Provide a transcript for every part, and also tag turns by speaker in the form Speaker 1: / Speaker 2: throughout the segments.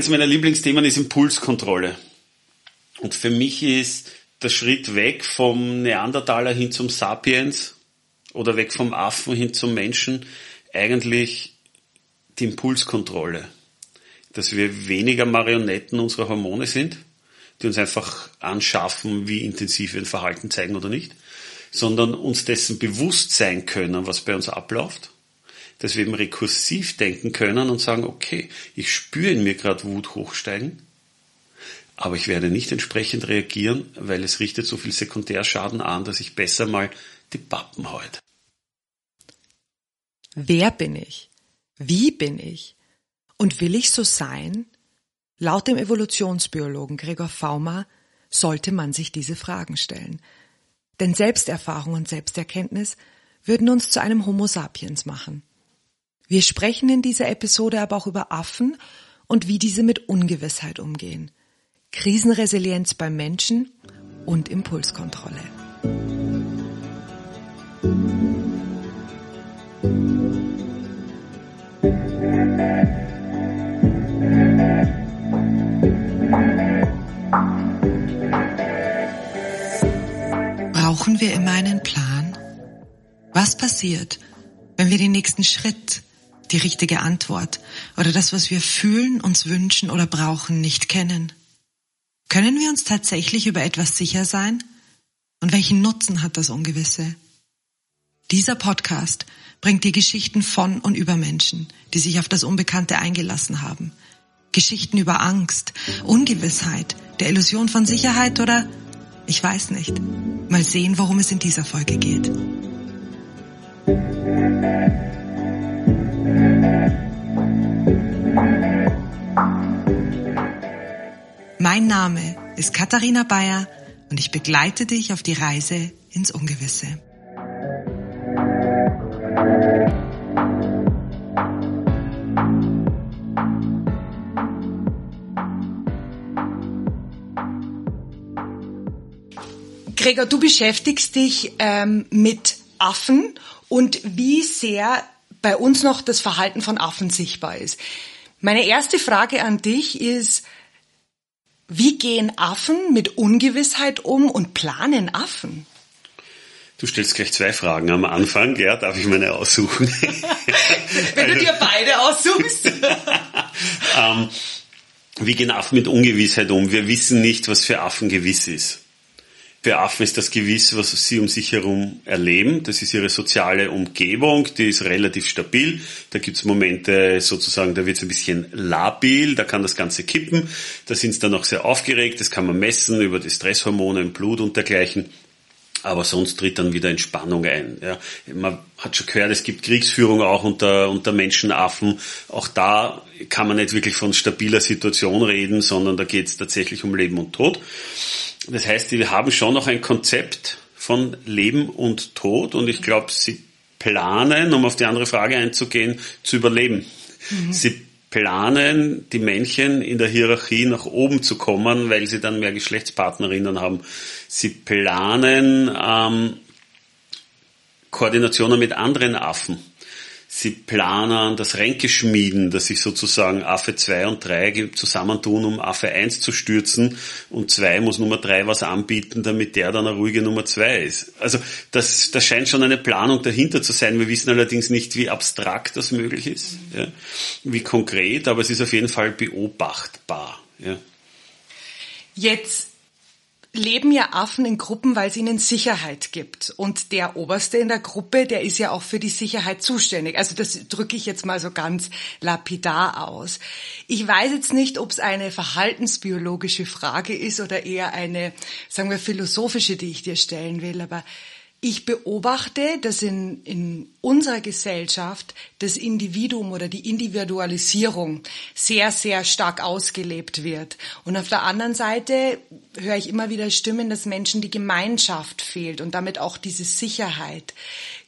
Speaker 1: eins meiner Lieblingsthemen ist Impulskontrolle. Und für mich ist der Schritt weg vom Neandertaler hin zum Sapiens oder weg vom Affen hin zum Menschen eigentlich die Impulskontrolle. Dass wir weniger Marionetten unserer Hormone sind, die uns einfach anschaffen, wie intensiv wir ein Verhalten zeigen oder nicht, sondern uns dessen bewusst sein können, was bei uns abläuft, dass wir eben rekursiv denken können und sagen, okay, ich spüre in mir gerade Wut hochsteigen, aber ich werde nicht entsprechend reagieren, weil es richtet so viel Sekundärschaden an, dass ich besser mal die Pappen heut.
Speaker 2: Wer bin ich? Wie bin ich? Und will ich so sein? Laut dem Evolutionsbiologen Gregor Fauma sollte man sich diese Fragen stellen. Denn Selbsterfahrung und Selbsterkenntnis würden uns zu einem Homo sapiens machen. Wir sprechen in dieser Episode aber auch über Affen und wie diese mit Ungewissheit umgehen. Krisenresilienz beim Menschen und Impulskontrolle. Brauchen wir immer einen Plan? Was passiert, wenn wir den nächsten Schritt, die richtige Antwort oder das, was wir fühlen, uns wünschen oder brauchen, nicht kennen? Können wir uns tatsächlich über etwas sicher sein? Und welchen Nutzen hat das Ungewisse? Dieser Podcast bringt dir Geschichten von und über Menschen, die sich auf das Unbekannte eingelassen haben. Geschichten über Angst, Ungewissheit, der Illusion von Sicherheit oder ich weiß nicht. Mal sehen, worum es in dieser Folge geht. Mein Name ist Katharina Bayer und ich begleite dich auf die Reise ins Ungewisse. Gregor, du beschäftigst dich ähm, mit Affen und wie sehr bei uns noch das Verhalten von Affen sichtbar ist. Meine erste Frage an dich ist, wie gehen Affen mit Ungewissheit um und planen Affen?
Speaker 1: Du stellst gleich zwei Fragen am Anfang, ja, darf ich meine aussuchen?
Speaker 2: Wenn du dir beide aussuchst.
Speaker 1: ähm, wie gehen Affen mit Ungewissheit um? Wir wissen nicht, was für Affen gewiss ist. Für Affen ist das gewiss, was sie um sich herum erleben. Das ist ihre soziale Umgebung, die ist relativ stabil. Da gibt es Momente sozusagen, da wird es ein bisschen labil, da kann das Ganze kippen. Da sind sie dann auch sehr aufgeregt, das kann man messen über die Stresshormone im Blut und dergleichen. Aber sonst tritt dann wieder Entspannung ein. Ja. Man hat schon gehört, es gibt Kriegsführung auch unter, unter Menschenaffen. Auch da kann man nicht wirklich von stabiler Situation reden, sondern da geht es tatsächlich um Leben und Tod. Das heißt, wir haben schon noch ein Konzept von Leben und Tod und ich glaube, sie planen, um auf die andere Frage einzugehen, zu überleben. Mhm. Sie planen, die Männchen in der Hierarchie nach oben zu kommen, weil sie dann mehr Geschlechtspartnerinnen haben. Sie planen ähm, Koordinationen mit anderen Affen. Sie planen das Ränkeschmieden, dass sich sozusagen Affe 2 und 3 zusammentun, um Affe 1 zu stürzen und 2 muss Nummer 3 was anbieten, damit der dann eine ruhige Nummer 2 ist. Also das, das scheint schon eine Planung dahinter zu sein. Wir wissen allerdings nicht, wie abstrakt das möglich ist, ja, wie konkret, aber es ist auf jeden Fall beobachtbar. Ja.
Speaker 2: Jetzt leben ja Affen in Gruppen, weil es ihnen Sicherheit gibt. Und der Oberste in der Gruppe, der ist ja auch für die Sicherheit zuständig. Also das drücke ich jetzt mal so ganz lapidar aus. Ich weiß jetzt nicht, ob es eine verhaltensbiologische Frage ist oder eher eine, sagen wir, philosophische, die ich dir stellen will. Aber ich beobachte, dass in, in unserer Gesellschaft das Individuum oder die Individualisierung sehr, sehr stark ausgelebt wird. Und auf der anderen Seite höre ich immer wieder Stimmen, dass Menschen die Gemeinschaft fehlt und damit auch diese Sicherheit.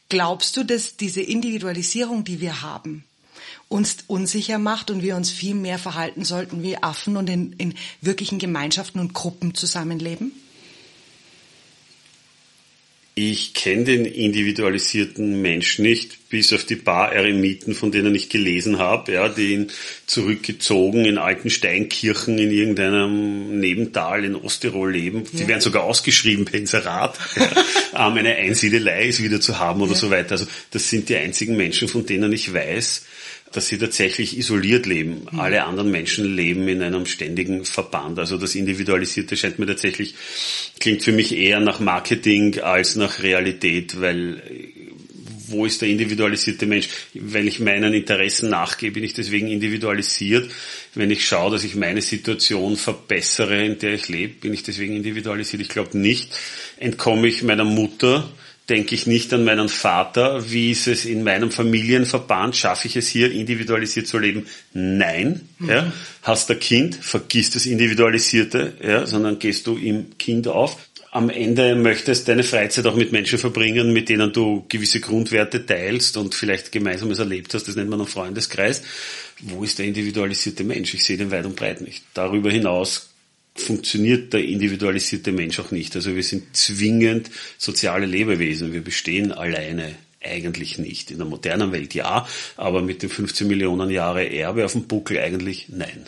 Speaker 2: Glaubst du, dass diese Individualisierung, die wir haben, uns unsicher macht und wir uns viel mehr verhalten sollten wie Affen und in, in wirklichen Gemeinschaften und Gruppen zusammenleben?
Speaker 1: Ich kenne den individualisierten Mensch nicht, bis auf die paar Eremiten, von denen ich gelesen habe, ja, die ihn zurückgezogen in alten Steinkirchen in irgendeinem Nebental in Osttirol leben. Ja. Die werden sogar ausgeschrieben per Inserat. ja, ähm, eine Einsiedelei ist wieder zu haben oder ja. so weiter. Also das sind die einzigen Menschen, von denen ich weiß, dass sie tatsächlich isoliert leben. Mhm. Alle anderen Menschen leben in einem ständigen Verband. Also das Individualisierte scheint mir tatsächlich, klingt für mich eher nach Marketing als nach Realität, weil wo ist der individualisierte Mensch? Wenn ich meinen Interessen nachgehe, bin ich deswegen individualisiert. Wenn ich schaue, dass ich meine Situation verbessere, in der ich lebe, bin ich deswegen individualisiert. Ich glaube nicht, entkomme ich meiner Mutter, denke ich nicht an meinen Vater. Wie ist es in meinem Familienverband? Schaffe ich es hier individualisiert zu leben? Nein. Mhm. Ja. Hast ein Kind, vergiss das Individualisierte, ja, sondern gehst du im Kind auf. Am Ende möchtest deine Freizeit auch mit Menschen verbringen, mit denen du gewisse Grundwerte teilst und vielleicht gemeinsames erlebt hast. Das nennt man einen Freundeskreis. Wo ist der individualisierte Mensch? Ich sehe den weit und breit nicht. Darüber hinaus funktioniert der individualisierte Mensch auch nicht. Also wir sind zwingend soziale Lebewesen. Wir bestehen alleine eigentlich nicht. In der modernen Welt ja, aber mit den 15 Millionen Jahre Erbe auf dem Buckel eigentlich nein.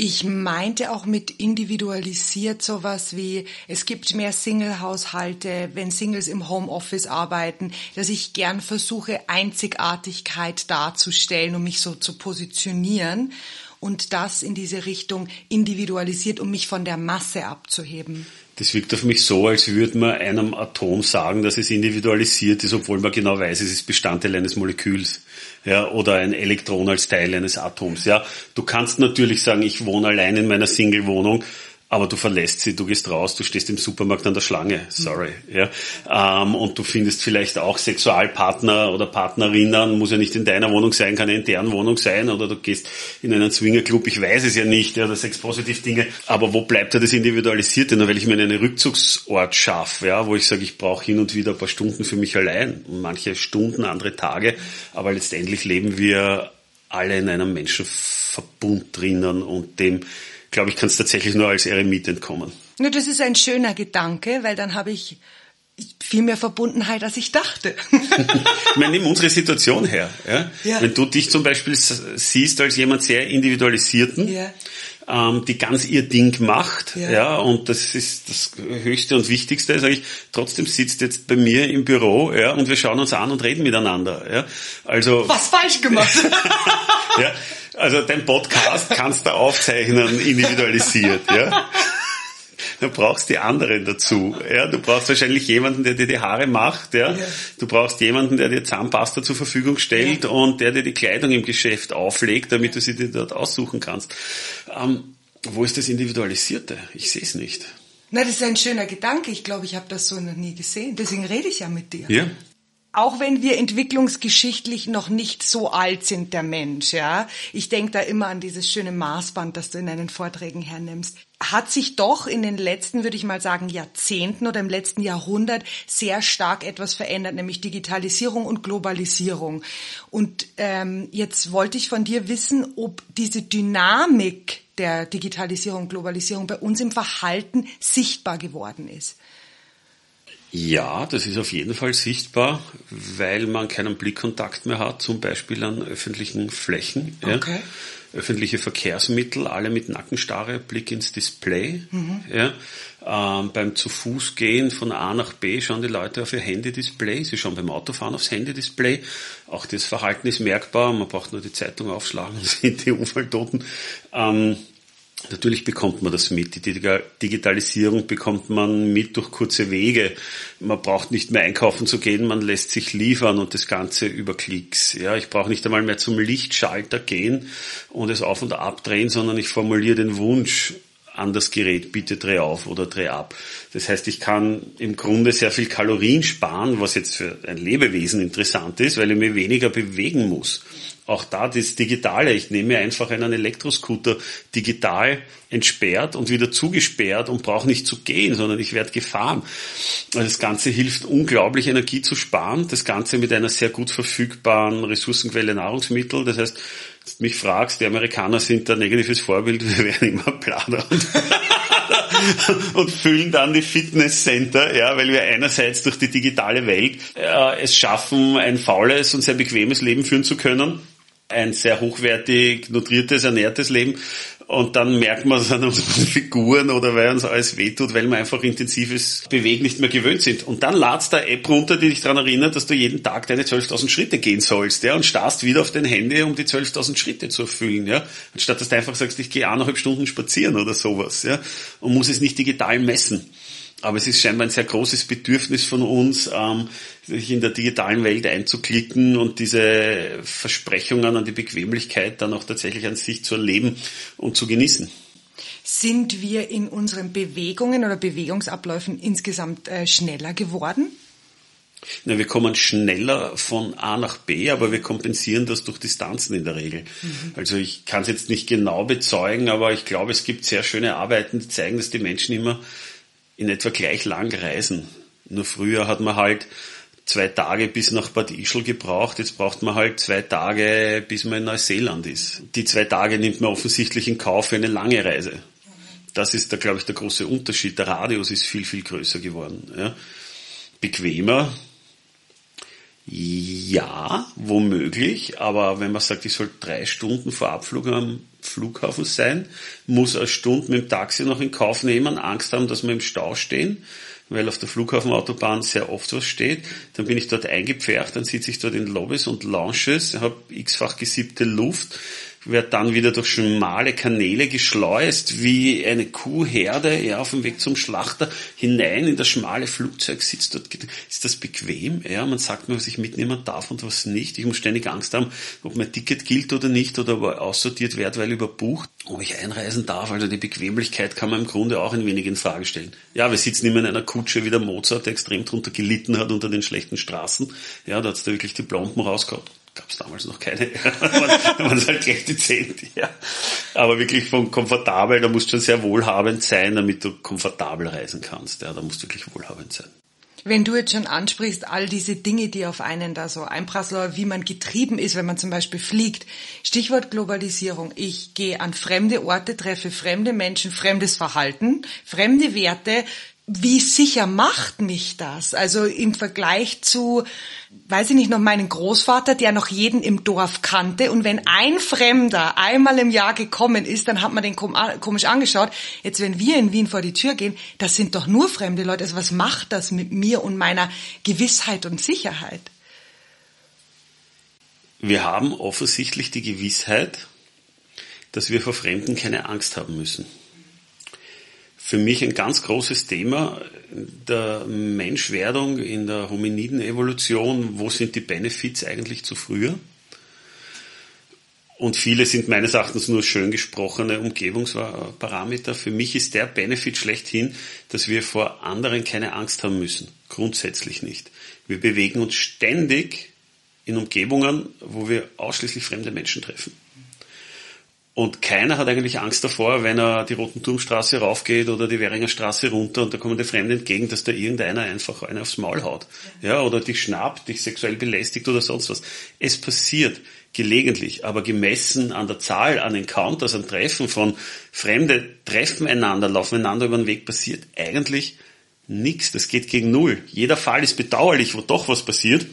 Speaker 2: Ich meinte auch mit individualisiert sowas wie, es gibt mehr Single-Haushalte, wenn Singles im Homeoffice arbeiten, dass ich gern versuche, Einzigartigkeit darzustellen, um mich so zu positionieren und das in diese Richtung individualisiert, um mich von der Masse abzuheben.
Speaker 1: Das wirkt auf mich so, als würde man einem Atom sagen, dass es individualisiert ist, obwohl man genau weiß, es ist Bestandteil eines Moleküls, ja, oder ein Elektron als Teil eines Atoms, ja. Du kannst natürlich sagen, ich wohne allein in meiner Single-Wohnung, aber du verlässt sie, du gehst raus, du stehst im Supermarkt an der Schlange, sorry, ja, ähm, und du findest vielleicht auch Sexualpartner oder Partnerinnen, muss ja nicht in deiner Wohnung sein, kann ja in deren Wohnung sein, oder du gehst in einen Swingerclub, ich weiß es ja nicht, ja, das Sex-Positiv-Dinge, aber wo bleibt da das Individualisierte, nur weil ich mir einen Rückzugsort schaffe, ja, wo ich sage, ich brauche hin und wieder ein paar Stunden für mich allein, manche Stunden, andere Tage, aber letztendlich leben wir alle in einem Menschenverbund drinnen und dem glaube ich, kann es tatsächlich nur als Eremit entkommen.
Speaker 2: Ja, das ist ein schöner Gedanke, weil dann habe ich viel mehr Verbundenheit, als ich dachte.
Speaker 1: ich meine, nimm unsere Situation her. Ja? ja? Wenn du dich zum Beispiel siehst als jemand sehr individualisierten, ja. ähm, die ganz ihr Ding macht, ja. ja, und das ist das Höchste und Wichtigste, sage ich, trotzdem sitzt jetzt bei mir im Büro, ja, und wir schauen uns an und reden miteinander, ja. Also.
Speaker 2: Was falsch gemacht?
Speaker 1: ja, also dein Podcast kannst du aufzeichnen, individualisiert, ja. Du brauchst die anderen dazu. Ja, du brauchst wahrscheinlich jemanden, der dir die Haare macht. Ja. ja. Du brauchst jemanden, der dir Zahnpasta zur Verfügung stellt ja. und der dir die Kleidung im Geschäft auflegt, damit du sie dir dort aussuchen kannst. Ähm, wo ist das Individualisierte? Ich sehe es nicht.
Speaker 2: Na, das ist ein schöner Gedanke. Ich glaube, ich habe das so noch nie gesehen. Deswegen rede ich ja mit dir.
Speaker 1: Ja
Speaker 2: auch wenn wir entwicklungsgeschichtlich noch nicht so alt sind, der Mensch, ja. Ich denke da immer an dieses schöne Maßband, das du in deinen Vorträgen hernimmst. Hat sich doch in den letzten, würde ich mal sagen, Jahrzehnten oder im letzten Jahrhundert sehr stark etwas verändert, nämlich Digitalisierung und Globalisierung. Und ähm, jetzt wollte ich von dir wissen, ob diese Dynamik der Digitalisierung und Globalisierung bei uns im Verhalten sichtbar geworden ist.
Speaker 1: Ja, das ist auf jeden Fall sichtbar, weil man keinen Blickkontakt mehr hat, zum Beispiel an öffentlichen Flächen. Okay. Ja. Öffentliche Verkehrsmittel, alle mit Nackenstarre, Blick ins Display. Mhm. Ja. Ähm, beim zu Fuß gehen von A nach B schauen die Leute auf ihr Handy-Display, sie schauen beim Autofahren aufs Handy-Display. Auch das Verhalten ist merkbar, man braucht nur die Zeitung aufschlagen und sieht die Unfalltoten. Ähm, Natürlich bekommt man das mit. Die Digitalisierung bekommt man mit durch kurze Wege. Man braucht nicht mehr einkaufen zu gehen, man lässt sich liefern und das Ganze über Klicks. Ja, ich brauche nicht einmal mehr zum Lichtschalter gehen und es auf und abdrehen, sondern ich formuliere den Wunsch an das Gerät, bitte dreh auf oder dreh ab. Das heißt, ich kann im Grunde sehr viel Kalorien sparen, was jetzt für ein Lebewesen interessant ist, weil ich mich weniger bewegen muss auch da das Digitale. Ich nehme einfach einen Elektroscooter digital entsperrt und wieder zugesperrt und brauche nicht zu gehen, sondern ich werde gefahren. Also das Ganze hilft unglaublich Energie zu sparen. Das Ganze mit einer sehr gut verfügbaren Ressourcenquelle Nahrungsmittel. Das heißt, du mich fragst, die Amerikaner sind ein negatives Vorbild, wir werden immer planer. und füllen dann die Fitnesscenter, ja, weil wir einerseits durch die digitale Welt äh, es schaffen, ein faules und sehr bequemes Leben führen zu können ein sehr hochwertig nutriertes, ernährtes Leben. Und dann merkt man es an unseren Figuren oder weil uns alles wehtut, weil wir einfach intensives Bewegen nicht mehr gewöhnt sind. Und dann ladst da App runter, die dich daran erinnert, dass du jeden Tag deine 12.000 Schritte gehen sollst, ja, und starrst wieder auf dein Handy, um die 12.000 Schritte zu erfüllen, ja. Anstatt dass du einfach sagst, ich gehe eineinhalb Stunden spazieren oder sowas, ja, und muss es nicht digital messen. Aber es ist scheinbar ein sehr großes Bedürfnis von uns, ähm, sich in der digitalen Welt einzuklicken und diese Versprechungen an die Bequemlichkeit dann auch tatsächlich an sich zu erleben und zu genießen.
Speaker 2: Sind wir in unseren Bewegungen oder Bewegungsabläufen insgesamt äh, schneller geworden?
Speaker 1: Na, wir kommen schneller von A nach B, aber wir kompensieren das durch Distanzen in der Regel. Mhm. Also ich kann es jetzt nicht genau bezeugen, aber ich glaube, es gibt sehr schöne Arbeiten, die zeigen, dass die Menschen immer in etwa gleich lang reisen. Nur früher hat man halt zwei Tage bis nach Bad Ischl gebraucht, jetzt braucht man halt zwei Tage, bis man in Neuseeland ist. Die zwei Tage nimmt man offensichtlich in Kauf für eine lange Reise. Das ist da, glaube ich, der große Unterschied. Der Radius ist viel, viel größer geworden. Ja. Bequemer, ja, womöglich, aber wenn man sagt, ich soll drei Stunden vor Abflug am Flughafen sein, muss eine Stunde mit dem Taxi noch in Kauf nehmen, Angst haben, dass wir im Stau stehen, weil auf der Flughafenautobahn sehr oft was steht. Dann bin ich dort eingepfercht, dann sitze ich dort in Lobbys und Lounges, habe x-fach gesiebte Luft, wird dann wieder durch schmale Kanäle geschleust, wie eine Kuhherde, ja, auf dem Weg zum Schlachter hinein in das schmale Flugzeug sitzt dort. Ist das bequem? Ja, man sagt mir, was ich mitnehmen darf und was nicht. Ich muss ständig Angst haben, ob mein Ticket gilt oder nicht oder ob aussortiert wird, weil überbucht, ob ich einreisen darf. Also die Bequemlichkeit kann man im Grunde auch ein wenig in Frage stellen. Ja, wir sitzen immer in einer Kutsche wie der Mozart, der extrem drunter gelitten hat unter den schlechten Straßen. Ja, da hat's da wirklich die Plomben rausgehabt gab es damals noch keine. da waren es halt gleich dezent, ja. Aber wirklich von komfortabel, da musst du schon sehr wohlhabend sein, damit du komfortabel reisen kannst. Ja, da musst du wirklich wohlhabend sein.
Speaker 2: Wenn du jetzt schon ansprichst, all diese Dinge, die auf einen da so einprasseln, wie man getrieben ist, wenn man zum Beispiel fliegt. Stichwort Globalisierung. Ich gehe an fremde Orte, treffe fremde Menschen, fremdes Verhalten, fremde Werte, wie sicher macht mich das? Also im Vergleich zu, weiß ich nicht, noch meinen Großvater, der noch jeden im Dorf kannte. Und wenn ein Fremder einmal im Jahr gekommen ist, dann hat man den komisch angeschaut. Jetzt, wenn wir in Wien vor die Tür gehen, das sind doch nur fremde Leute. Also was macht das mit mir und meiner Gewissheit und Sicherheit?
Speaker 1: Wir haben offensichtlich die Gewissheit, dass wir vor Fremden keine Angst haben müssen für mich ein ganz großes Thema der Menschwerdung in der Hominiden-Evolution. Wo sind die Benefits eigentlich zu früher? Und viele sind meines Erachtens nur schön gesprochene Umgebungsparameter. Für mich ist der Benefit schlechthin, dass wir vor anderen keine Angst haben müssen. Grundsätzlich nicht. Wir bewegen uns ständig in Umgebungen, wo wir ausschließlich fremde Menschen treffen. Und keiner hat eigentlich Angst davor, wenn er die Roten Turmstraße raufgeht oder die Währinger Straße runter und da kommen die Fremden entgegen, dass da irgendeiner einfach einen aufs Maul haut. Ja, oder dich schnappt, dich sexuell belästigt oder sonst was. Es passiert gelegentlich, aber gemessen an der Zahl an Encounters, an Treffen von Fremde treffen einander, laufen einander über den Weg, passiert eigentlich nichts. Das geht gegen Null. Jeder Fall ist bedauerlich, wo doch was passiert.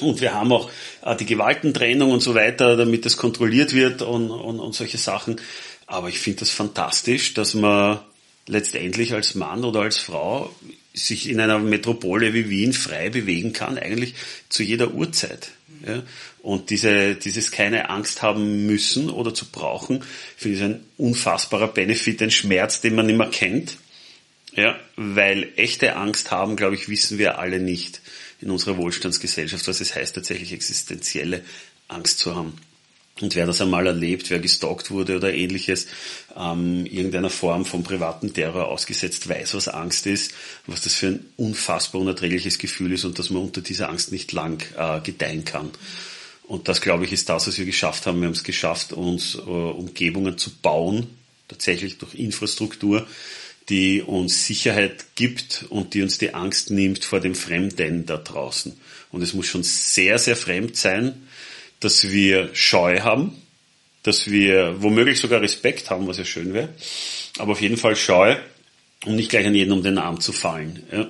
Speaker 1: Und wir haben auch äh, die Gewaltentrennung und so weiter, damit das kontrolliert wird und, und, und solche Sachen. Aber ich finde das fantastisch, dass man letztendlich als Mann oder als Frau sich in einer Metropole wie Wien frei bewegen kann, eigentlich zu jeder Uhrzeit. Ja? Und diese, dieses keine Angst haben müssen oder zu brauchen, finde ich ein unfassbarer Benefit, ein Schmerz, den man nicht mehr kennt. Ja, weil echte Angst haben, glaube ich, wissen wir alle nicht in unserer Wohlstandsgesellschaft, was es heißt, tatsächlich existenzielle Angst zu haben. Und wer das einmal erlebt, wer gestalkt wurde oder ähnliches, ähm, irgendeiner Form von privaten Terror ausgesetzt, weiß, was Angst ist, was das für ein unfassbar unerträgliches Gefühl ist und dass man unter dieser Angst nicht lang äh, gedeihen kann. Und das, glaube ich, ist das, was wir geschafft haben. Wir haben es geschafft, uns äh, Umgebungen zu bauen, tatsächlich durch Infrastruktur, die uns Sicherheit gibt und die uns die Angst nimmt vor dem Fremden da draußen. Und es muss schon sehr, sehr fremd sein, dass wir Scheu haben, dass wir womöglich sogar Respekt haben, was ja schön wäre, aber auf jeden Fall Scheu um nicht gleich an jeden um den Arm zu fallen. Ja.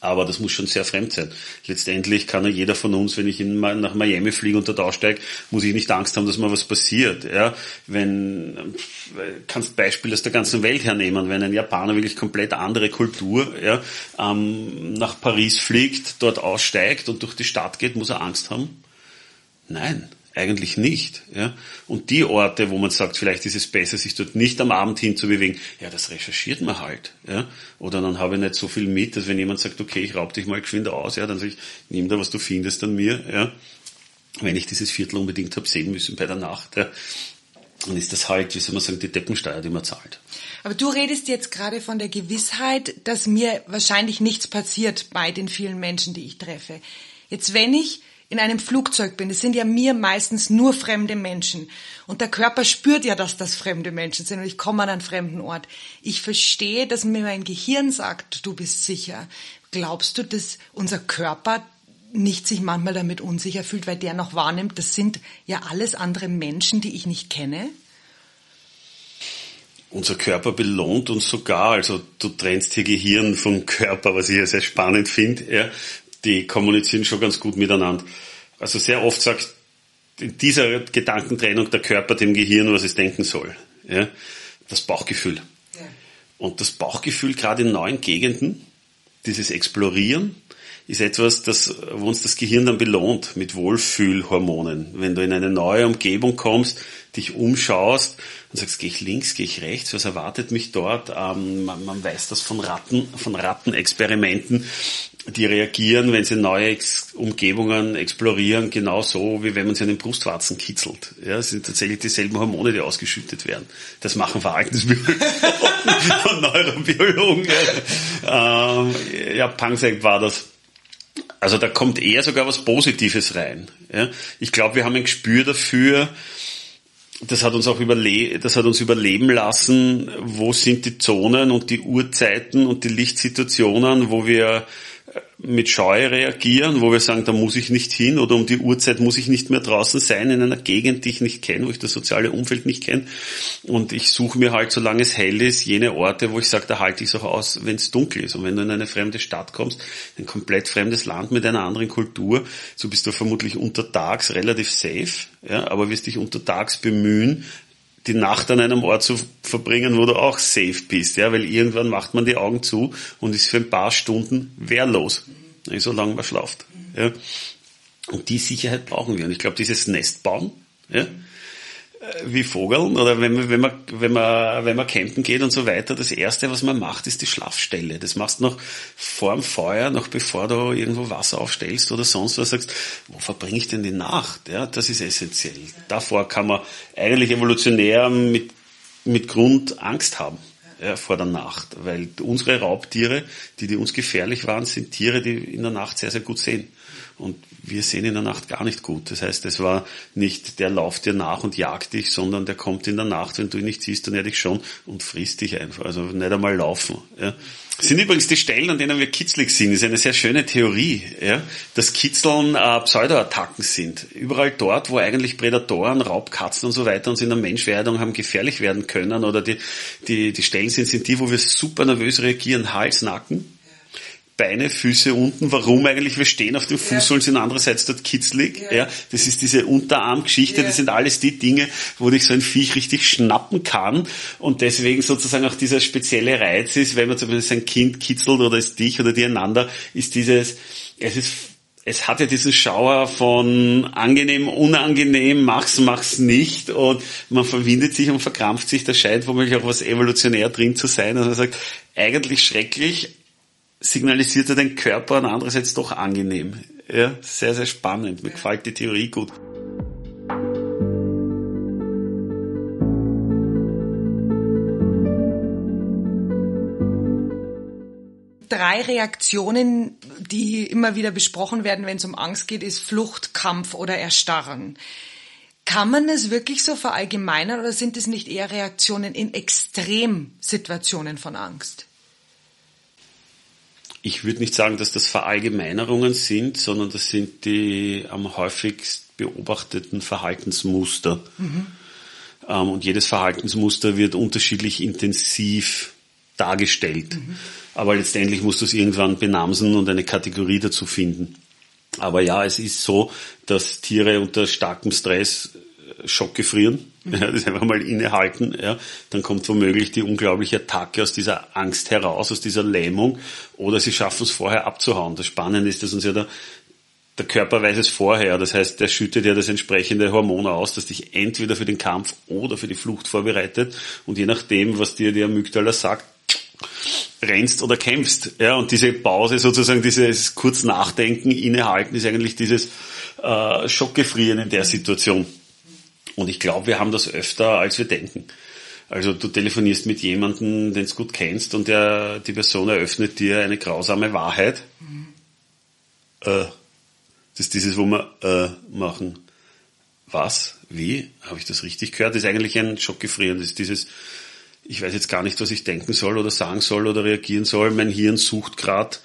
Speaker 1: Aber das muss schon sehr fremd sein. Letztendlich kann ja jeder von uns, wenn ich in, nach Miami fliege und dort aussteige, muss ich nicht Angst haben, dass mal was passiert. Ja, wenn kannst Beispiele aus der ganzen Welt hernehmen, wenn ein Japaner wirklich komplett andere Kultur ja, ähm, nach Paris fliegt, dort aussteigt und durch die Stadt geht, muss er Angst haben? Nein, eigentlich nicht. Ja? Und die Orte, wo man sagt, vielleicht ist es besser, sich dort nicht am Abend hinzubewegen, ja, das recherchiert man halt. Ja? Oder dann habe ich nicht so viel mit, dass wenn jemand sagt, okay, ich raub dich mal geschwind aus, ja, dann sage ich, nimm da, was du findest an mir. Ja? Wenn ich dieses Viertel unbedingt habe sehen müssen bei der Nacht, ja? dann ist das halt, wie soll man sagen, die Deppensteuer, die man zahlt.
Speaker 2: Aber du redest jetzt gerade von der Gewissheit, dass mir wahrscheinlich nichts passiert bei den vielen Menschen, die ich treffe. Jetzt, wenn ich in einem Flugzeug bin, das sind ja mir meistens nur fremde Menschen. Und der Körper spürt ja, dass das fremde Menschen sind und ich komme an einen fremden Ort. Ich verstehe, dass mir mein Gehirn sagt, du bist sicher. Glaubst du, dass unser Körper nicht sich manchmal damit unsicher fühlt, weil der noch wahrnimmt, das sind ja alles andere Menschen, die ich nicht kenne?
Speaker 1: Unser Körper belohnt uns sogar, also du trennst hier Gehirn vom Körper, was ich ja sehr spannend finde. Ja die kommunizieren schon ganz gut miteinander. Also sehr oft sagt in dieser Gedankentrennung der Körper dem Gehirn, was es denken soll. Ja? Das Bauchgefühl. Ja. Und das Bauchgefühl gerade in neuen Gegenden, dieses Explorieren, ist etwas, das, wo uns das Gehirn dann belohnt mit Wohlfühlhormonen. Wenn du in eine neue Umgebung kommst, dich umschaust und sagst, gehe ich links, gehe ich rechts, was erwartet mich dort? Ähm, man, man, weiß das von Ratten, von Rattenexperimenten, die reagieren, wenn sie neue Umgebungen explorieren, genauso wie wenn man sie an den Brustwarzen kitzelt. Ja, es sind tatsächlich dieselben Hormone, die ausgeschüttet werden. Das machen Verhaltensbiologen und Neurobiologen. Ja, ähm, ja Pangsek war das. Also da kommt eher sogar was Positives rein. Ja. Ich glaube, wir haben ein Gespür dafür, das hat uns auch überle das hat uns überleben lassen, wo sind die Zonen und die Uhrzeiten und die Lichtsituationen, wo wir mit Scheu reagieren, wo wir sagen, da muss ich nicht hin oder um die Uhrzeit muss ich nicht mehr draußen sein in einer Gegend, die ich nicht kenne, wo ich das soziale Umfeld nicht kenne. Und ich suche mir halt, solange es hell ist, jene Orte, wo ich sage, da halte ich es auch aus, wenn es dunkel ist. Und wenn du in eine fremde Stadt kommst, ein komplett fremdes Land mit einer anderen Kultur, so bist du vermutlich untertags relativ safe, ja, aber wirst dich untertags bemühen, die Nacht an einem Ort zu verbringen, wo du auch safe bist, ja, weil irgendwann macht man die Augen zu und ist für ein paar Stunden wehrlos, so lange man schlaft. Ja. Und die Sicherheit brauchen wir. Und ich glaube, dieses Nest bauen, ja, äh, wie Vogeln oder wenn man, wenn man, wenn man, wenn man campen geht und so weiter, das erste, was man macht, ist die Schlafstelle. Das machst du noch vor dem Feuer, noch bevor du irgendwo Wasser aufstellst oder sonst was sagst, wo verbringe ich denn die Nacht? Ja, das ist essentiell. Davor kann man eigentlich evolutionär mit, mit Grund Angst haben. Ja, vor der Nacht, weil unsere Raubtiere, die, die uns gefährlich waren, sind Tiere, die in der Nacht sehr, sehr gut sehen. Und wir sehen in der Nacht gar nicht gut. Das heißt, es war nicht der lauft dir nach und jagt dich, sondern der kommt in der Nacht, wenn du ihn nicht siehst, dann er dich schon und frisst dich einfach. Also nicht einmal laufen. Ja. Das sind übrigens die Stellen, an denen wir kitzlig sind. Das ist eine sehr schöne Theorie, ja, dass Kitzeln äh, Pseudoattacken sind. Überall dort, wo eigentlich Prädatoren, Raubkatzen und so weiter uns in der Menschwerdung haben gefährlich werden können oder die, die, die Stellen sind, sind die, wo wir super nervös reagieren, Hals, Nacken Beine, Füße unten. Warum eigentlich? Wir stehen auf dem Fußsohlen, sind andererseits dort kitzlig. Ja. ja. Das ist diese Unterarmgeschichte. Ja. Das sind alles die Dinge, wo dich so ein Viech richtig schnappen kann. Und deswegen sozusagen auch dieser spezielle Reiz ist, wenn man zum Beispiel sein Kind kitzelt oder es dich oder die einander, ist dieses, es ist es hat ja diesen Schauer von angenehm, unangenehm, mach's, mach's nicht und man verwindet sich und verkrampft sich, da scheint womöglich auch was evolutionär drin zu sein. Also man sagt, eigentlich schrecklich, signalisiert er den Körper und andererseits doch angenehm. Ja, sehr, sehr spannend. Mir gefällt die Theorie gut.
Speaker 2: Drei Reaktionen, die immer wieder besprochen werden, wenn es um Angst geht, ist Flucht, Kampf oder Erstarren. Kann man es wirklich so verallgemeinern oder sind es nicht eher Reaktionen in Extremsituationen von Angst?
Speaker 1: Ich würde nicht sagen, dass das Verallgemeinerungen sind, sondern das sind die am häufigst beobachteten Verhaltensmuster. Mhm. Ähm, und jedes Verhaltensmuster wird unterschiedlich intensiv dargestellt. Mhm. Aber letztendlich musst du es irgendwann benamsen und eine Kategorie dazu finden. Aber ja, es ist so, dass Tiere unter starkem Stress äh, schockgefrieren, mhm. ja, das einfach mal innehalten, ja, dann kommt womöglich die unglaubliche Attacke aus dieser Angst heraus, aus dieser Lähmung, oder sie schaffen es vorher abzuhauen. Das Spannende ist, dass uns ja der, der Körper weiß es vorher, das heißt, der schüttet ja das entsprechende Hormon aus, das dich entweder für den Kampf oder für die Flucht vorbereitet, und je nachdem, was dir die Amygdala sagt, rennst oder kämpfst. Ja, und diese Pause sozusagen, dieses kurz Nachdenken, Innehalten ist eigentlich dieses äh, Schockgefrieren in der Situation. Und ich glaube, wir haben das öfter, als wir denken. Also du telefonierst mit jemandem, den du gut kennst und der, die Person eröffnet dir eine grausame Wahrheit. Mhm. Äh, das ist dieses, wo wir äh, machen. Was? Wie? Habe ich das richtig gehört? Das ist eigentlich ein Schockgefrieren. Das ist dieses, ich weiß jetzt gar nicht, was ich denken soll oder sagen soll oder reagieren soll. Mein Hirn sucht gerade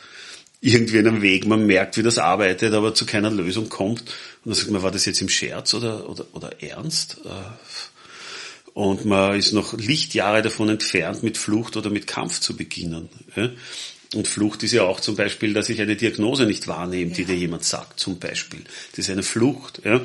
Speaker 1: irgendwie einen Weg. Man merkt, wie das arbeitet, aber zu keiner Lösung kommt. Und dann sagt man, war das jetzt im Scherz oder, oder, oder ernst? Äh, und man ist noch Lichtjahre davon entfernt, mit Flucht oder mit Kampf zu beginnen. Und Flucht ist ja auch zum Beispiel, dass ich eine Diagnose nicht wahrnehme, die dir jemand sagt, zum Beispiel. Das ist eine Flucht. Ja?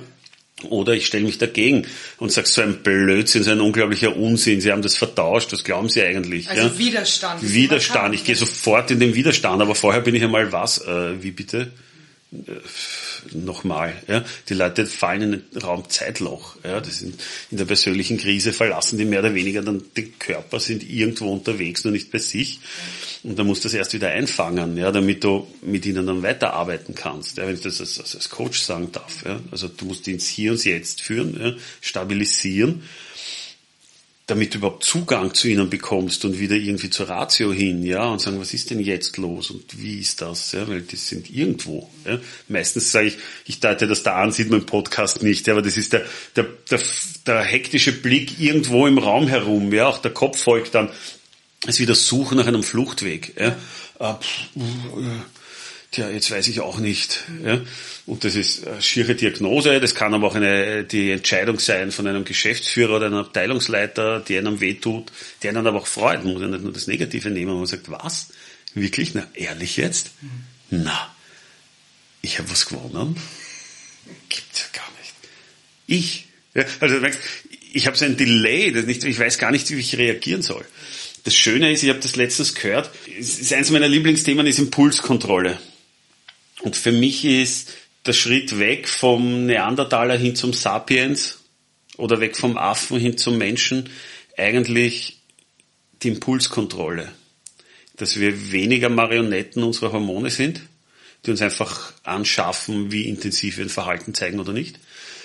Speaker 1: Oder ich stelle mich dagegen und sage, so ein Blödsinn, so ein unglaublicher Unsinn, Sie haben das vertauscht, das glauben Sie eigentlich.
Speaker 2: Also ja? Widerstand.
Speaker 1: Widerstand, ich gehe sofort in den Widerstand, aber vorher bin ich einmal was, äh, wie bitte? Äh, nochmal, ja, die Leute fallen in ein Raumzeitloch, ja, das sind in der persönlichen Krise verlassen die mehr oder weniger dann den Körper, sind irgendwo unterwegs, nur nicht bei sich. Und dann musst du das erst wieder einfangen, ja, damit du mit ihnen dann weiterarbeiten kannst, ja, wenn ich das als, als Coach sagen darf, ja. Also du musst ihn ins Hier und Jetzt führen, ja, stabilisieren damit du überhaupt Zugang zu ihnen bekommst und wieder irgendwie zur Ratio hin, ja, und sagen, was ist denn jetzt los und wie ist das, ja, weil die sind irgendwo, ja. Meistens sage ich, ich deute das da an, sieht im Podcast nicht, ja, aber das ist der, der, der, der hektische Blick irgendwo im Raum herum, ja, auch der Kopf folgt dann, es wieder Suchen nach einem Fluchtweg, ja. ja tja, jetzt weiß ich auch nicht. Ja? Und das ist eine schiere Diagnose, das kann aber auch eine, die Entscheidung sein von einem Geschäftsführer oder einem Abteilungsleiter, die einem wehtut, der einen aber auch freut, man muss ja nicht nur das Negative nehmen, man sagt, was? Wirklich? Na, ehrlich jetzt? Mhm. Na, ich habe was gewonnen? Gibt's ja gar nicht. Ich? Ja, also du merkst, ich habe so ein Delay, das nicht, ich weiß gar nicht, wie ich reagieren soll. Das Schöne ist, ich habe das letztens gehört, ist eines meiner Lieblingsthemen ist Impulskontrolle. Und für mich ist der Schritt weg vom Neandertaler hin zum Sapiens oder weg vom Affen hin zum Menschen eigentlich die Impulskontrolle. Dass wir weniger Marionetten unserer Hormone sind, die uns einfach anschaffen, wie intensiv wir ein Verhalten zeigen oder nicht,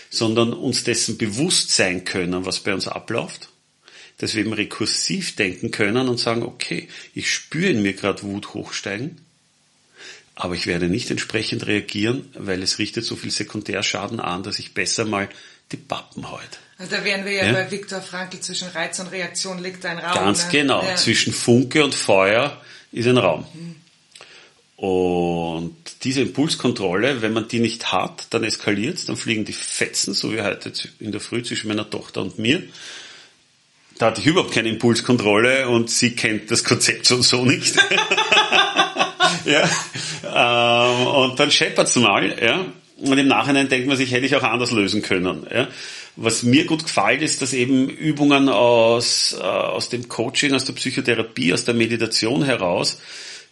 Speaker 1: sondern uns dessen bewusst sein können, was bei uns abläuft, dass wir eben rekursiv denken können und sagen, okay, ich spüre in mir gerade Wut hochsteigen, aber ich werde nicht entsprechend reagieren, weil es richtet so viel Sekundärschaden an, dass ich besser mal die Pappen heute.
Speaker 2: Also da wären wir ja, ja, bei Viktor Frankl, zwischen Reiz und Reaktion liegt ein Raum.
Speaker 1: Ganz ne? genau, ja. zwischen Funke und Feuer ist ein Raum. Mhm. Und diese Impulskontrolle, wenn man die nicht hat, dann eskaliert dann fliegen die Fetzen, so wie heute in der Früh zwischen meiner Tochter und mir. Da hatte ich überhaupt keine Impulskontrolle und sie kennt das Konzept schon so nicht. ja. Ähm, und dann scheppert's mal, ja. Und im Nachhinein denkt man sich, hätte ich auch anders lösen können. Ja. Was mir gut gefällt, ist, dass eben Übungen aus, äh, aus dem Coaching, aus der Psychotherapie, aus der Meditation heraus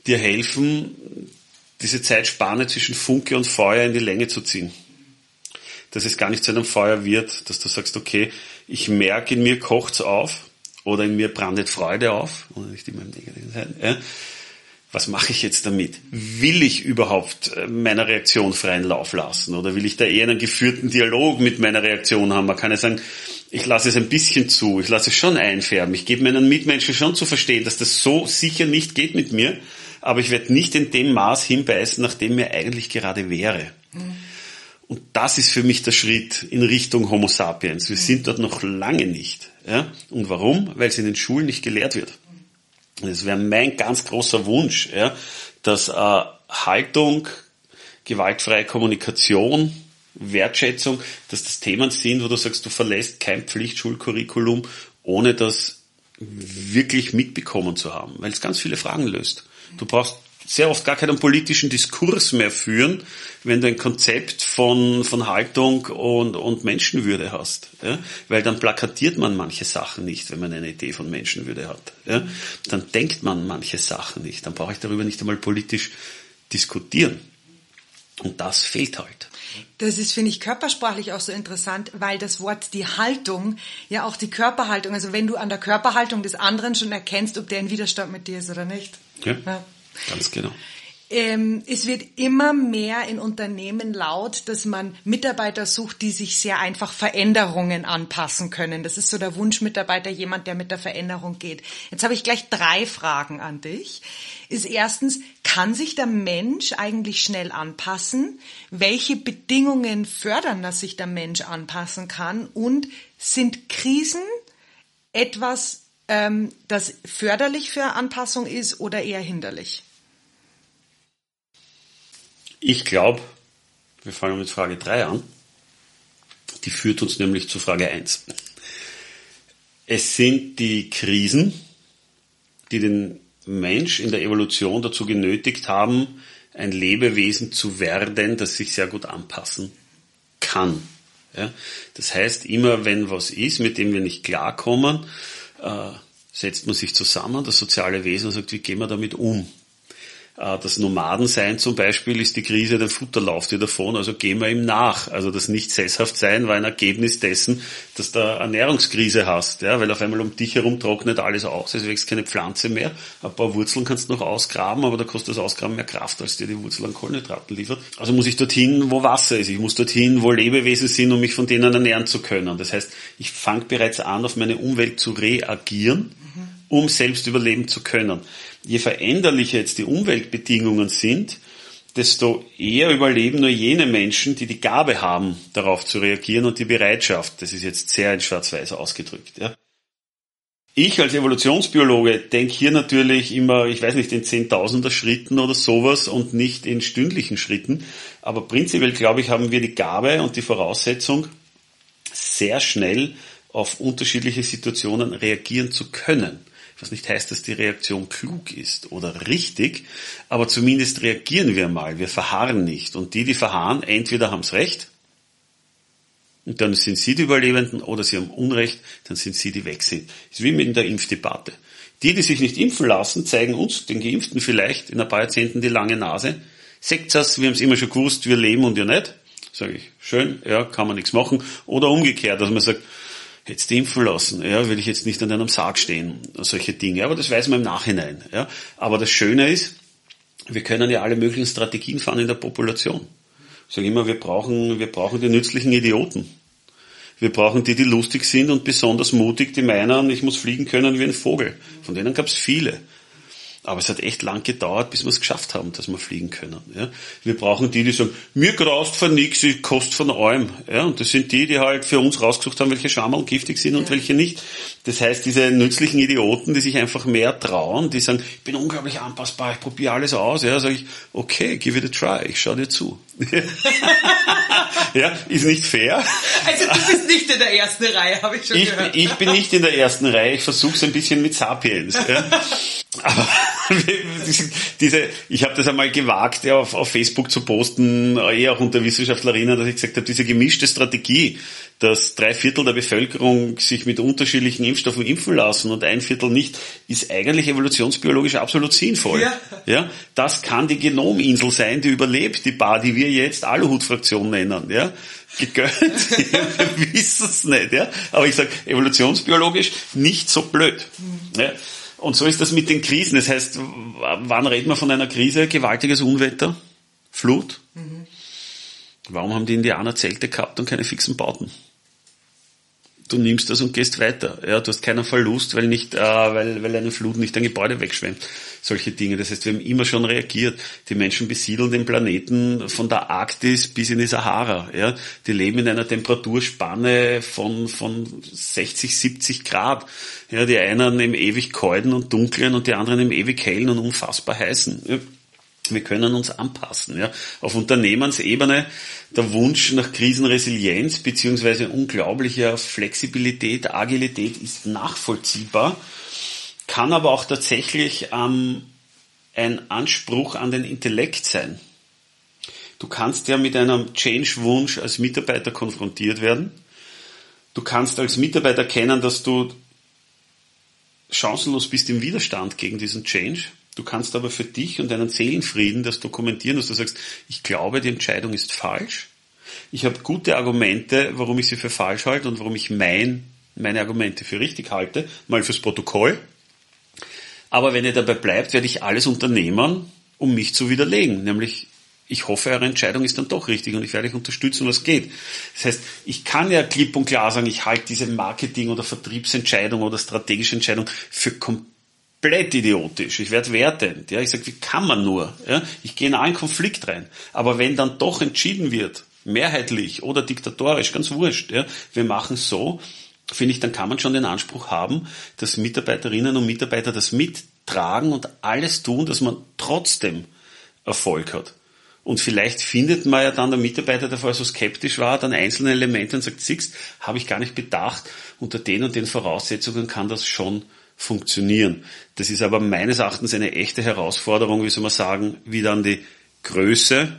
Speaker 1: dir helfen, diese Zeitspanne zwischen Funke und Feuer in die Länge zu ziehen. Dass es gar nicht zu einem Feuer wird, dass du sagst, okay, ich merke, in mir kocht's auf oder in mir brandet Freude auf, oder nicht immer im negativen Sein, ja was mache ich jetzt damit? Will ich überhaupt äh, meiner Reaktion freien Lauf lassen? Oder will ich da eher einen geführten Dialog mit meiner Reaktion haben? Man kann ja sagen, ich lasse es ein bisschen zu, ich lasse es schon einfärben, ich gebe meinen Mitmenschen schon zu verstehen, dass das so sicher nicht geht mit mir, aber ich werde nicht in dem Maß hinbeißen, nach dem mir eigentlich gerade wäre. Mhm. Und das ist für mich der Schritt in Richtung Homo sapiens. Wir mhm. sind dort noch lange nicht. Ja? Und warum? Weil es in den Schulen nicht gelehrt wird. Das wäre mein ganz großer Wunsch, ja, dass äh, Haltung, gewaltfreie Kommunikation, Wertschätzung, dass das Themen sind, wo du sagst, du verlässt kein Pflichtschulcurriculum, ohne dass wirklich mitbekommen zu haben, weil es ganz viele Fragen löst. Du brauchst sehr oft gar keinen politischen Diskurs mehr führen, wenn du ein Konzept von, von Haltung und, und Menschenwürde hast. Ja? Weil dann plakatiert man manche Sachen nicht, wenn man eine Idee von Menschenwürde hat. Ja? Dann denkt man manche Sachen nicht. Dann brauche ich darüber nicht einmal politisch diskutieren. Und das fehlt halt.
Speaker 2: Das ist, finde ich, körpersprachlich auch so interessant, weil das Wort die Haltung ja auch die Körperhaltung, also wenn du an der Körperhaltung des anderen schon erkennst, ob der in Widerstand mit dir ist oder nicht.
Speaker 1: Ja, ja. Ganz genau.
Speaker 2: Ähm, es wird immer mehr in Unternehmen laut, dass man Mitarbeiter sucht, die sich sehr einfach Veränderungen anpassen können. Das ist so der Wunschmitarbeiter, jemand, der mit der Veränderung geht. Jetzt habe ich gleich drei Fragen an dich. Ist erstens, kann sich der Mensch eigentlich schnell anpassen? Welche Bedingungen fördern, dass sich der Mensch anpassen kann? Und sind Krisen etwas, ähm, das förderlich für Anpassung ist oder eher hinderlich?
Speaker 1: Ich glaube, wir fangen mit Frage 3 an. Die führt uns nämlich zu Frage 1. Es sind die Krisen, die den Mensch in der Evolution dazu genötigt haben, ein Lebewesen zu werden, das sich sehr gut anpassen kann. Ja? Das heißt, immer wenn was ist, mit dem wir nicht klarkommen, äh, setzt man sich zusammen, das soziale Wesen, und sagt, wie gehen wir damit um? Äh, das Nomadensein zum Beispiel ist die Krise, der Futter läuft dir davon, also gehen wir ihm nach. Also das nicht sesshaft sein war ein Ergebnis dessen, dass du Ernährungskrise hast, ja, weil auf einmal um dich herum trocknet alles aus, es wächst keine Pflanze mehr, ein paar Wurzeln kannst du noch ausgraben, aber da kostet das Ausgraben mehr Kraft, als dir die Wurzel an Kohlenhydraten liefert. Also muss ich dorthin, wo Wasser ist, ich muss dorthin, wo Lebewesen sind, um mich von denen ernähren zu können. Das heißt, ich fange bereits an, auf meine Umwelt zu reagieren, um selbst überleben zu können je veränderlicher jetzt die Umweltbedingungen sind, desto eher überleben nur jene Menschen, die die Gabe haben, darauf zu reagieren und die Bereitschaft. Das ist jetzt sehr in Schwarz-Weiß ausgedrückt. Ja. Ich als Evolutionsbiologe denke hier natürlich immer, ich weiß nicht, in Zehntausender Schritten oder sowas und nicht in stündlichen Schritten. Aber prinzipiell, glaube ich, haben wir die Gabe und die Voraussetzung, sehr schnell auf unterschiedliche Situationen reagieren zu können was nicht heißt, dass die Reaktion klug ist oder richtig, aber zumindest reagieren wir mal, wir verharren nicht. Und die, die verharren, entweder haben's recht, und dann sind sie die Überlebenden, oder sie haben Unrecht, dann sind sie, die weg sind. Ist wie mit der Impfdebatte. Die, die sich nicht impfen lassen, zeigen uns, den Geimpften vielleicht in ein paar Jahrzehnten die lange Nase. Seht das, wir haben es immer schon gewusst, wir leben und ihr nicht. Sage ich, schön, ja, kann man nichts machen. Oder umgekehrt, dass man sagt, jetzt impfen lassen, ja, will ich jetzt nicht an einem Sarg stehen, solche Dinge. Aber das weiß man im Nachhinein. Ja. Aber das Schöne ist, wir können ja alle möglichen Strategien fahren in der Population. Ich sage immer, wir brauchen, wir brauchen die nützlichen Idioten. Wir brauchen die, die lustig sind und besonders mutig, die meinen, ich muss fliegen können wie ein Vogel. Von denen gab es viele. Aber es hat echt lang gedauert, bis wir es geschafft haben, dass wir fliegen können. Ja. Wir brauchen die, die sagen, mir graust von nix, ich kost von allem. Ja. Und das sind die, die halt für uns rausgesucht haben, welche Schammerl giftig sind und ja. welche nicht. Das heißt, diese nützlichen Idioten, die sich einfach mehr trauen, die sagen, ich bin unglaublich anpassbar, ich probiere alles aus. Ja, sage ich, okay, give it a try, ich schau dir zu. ja, ist nicht fair.
Speaker 2: Also du bist nicht in der ersten Reihe, habe ich schon
Speaker 1: ich,
Speaker 2: gehört.
Speaker 1: Ich bin nicht in der ersten Reihe, ich versuche es ein bisschen mit Sapiens. Ja. Aber diese, ich habe das einmal gewagt, ja, auf, auf Facebook zu posten, eh auch unter Wissenschaftlerinnen, dass ich gesagt habe, diese gemischte Strategie, dass drei Viertel der Bevölkerung sich mit unterschiedlichen Impfstoffen impfen lassen und ein Viertel nicht, ist eigentlich evolutionsbiologisch absolut sinnvoll. Ja. ja das kann die Genominsel sein, die überlebt, die Bar, die wir jetzt Aluhut-Fraktion nennen. Ja gegönnt. wir wissen es nicht, ja. Aber ich sage, evolutionsbiologisch nicht so blöd. Mhm. Ja? Und so ist das mit den Krisen. Das heißt, wann reden wir von einer Krise? Gewaltiges Unwetter? Flut? Mhm. Warum haben die Indianer Zelte gehabt und keine fixen Bauten? Du nimmst das und gehst weiter. Ja, du hast keinen Verlust, weil nicht, äh, weil, weil eine Flut nicht ein Gebäude wegschwemmt. Solche Dinge. Das heißt, wir haben immer schon reagiert. Die Menschen besiedeln den Planeten von der Arktis bis in die Sahara. Ja, die leben in einer Temperaturspanne von, von 60, 70 Grad. Ja, die einen im ewig kalten und dunklen und die anderen im ewig hellen und unfassbar heißen. Ja, wir können uns anpassen. Ja. Auf Unternehmensebene der Wunsch nach Krisenresilienz beziehungsweise unglaublicher Flexibilität, Agilität ist nachvollziehbar. kann aber auch tatsächlich ähm, ein Anspruch an den Intellekt sein. Du kannst ja mit einem Change-Wunsch als Mitarbeiter konfrontiert werden. Du kannst als Mitarbeiter erkennen, dass du chancenlos bist im Widerstand gegen diesen Change. Du kannst aber für dich und deinen Seelenfrieden das dokumentieren, dass du sagst, ich glaube, die Entscheidung ist falsch. Ich habe gute Argumente, warum ich sie für falsch halte und warum ich mein, meine Argumente für richtig halte, mal fürs Protokoll. Aber wenn ihr dabei bleibt, werde ich alles unternehmen, um mich zu widerlegen. Nämlich, ich hoffe, eure Entscheidung ist dann doch richtig und ich werde euch unterstützen, was geht. Das heißt, ich kann ja klipp und klar sagen, ich halte diese Marketing- oder Vertriebsentscheidung oder strategische Entscheidung für komplett idiotisch. Ich werde wertend. Ja, ich sage, wie kann man nur? Ja, ich gehe in einen Konflikt rein. Aber wenn dann doch entschieden wird, mehrheitlich oder diktatorisch, ganz wurscht, ja, wir machen so, finde ich, dann kann man schon den Anspruch haben, dass Mitarbeiterinnen und Mitarbeiter das mittragen und alles tun, dass man trotzdem Erfolg hat. Und vielleicht findet man ja dann der Mitarbeiter, der vorher so skeptisch war, dann einzelne Elemente und sagt, siehst, habe ich gar nicht bedacht, unter den und den Voraussetzungen kann das schon funktionieren. Das ist aber meines Erachtens eine echte Herausforderung, wie soll man sagen, wie dann die Größe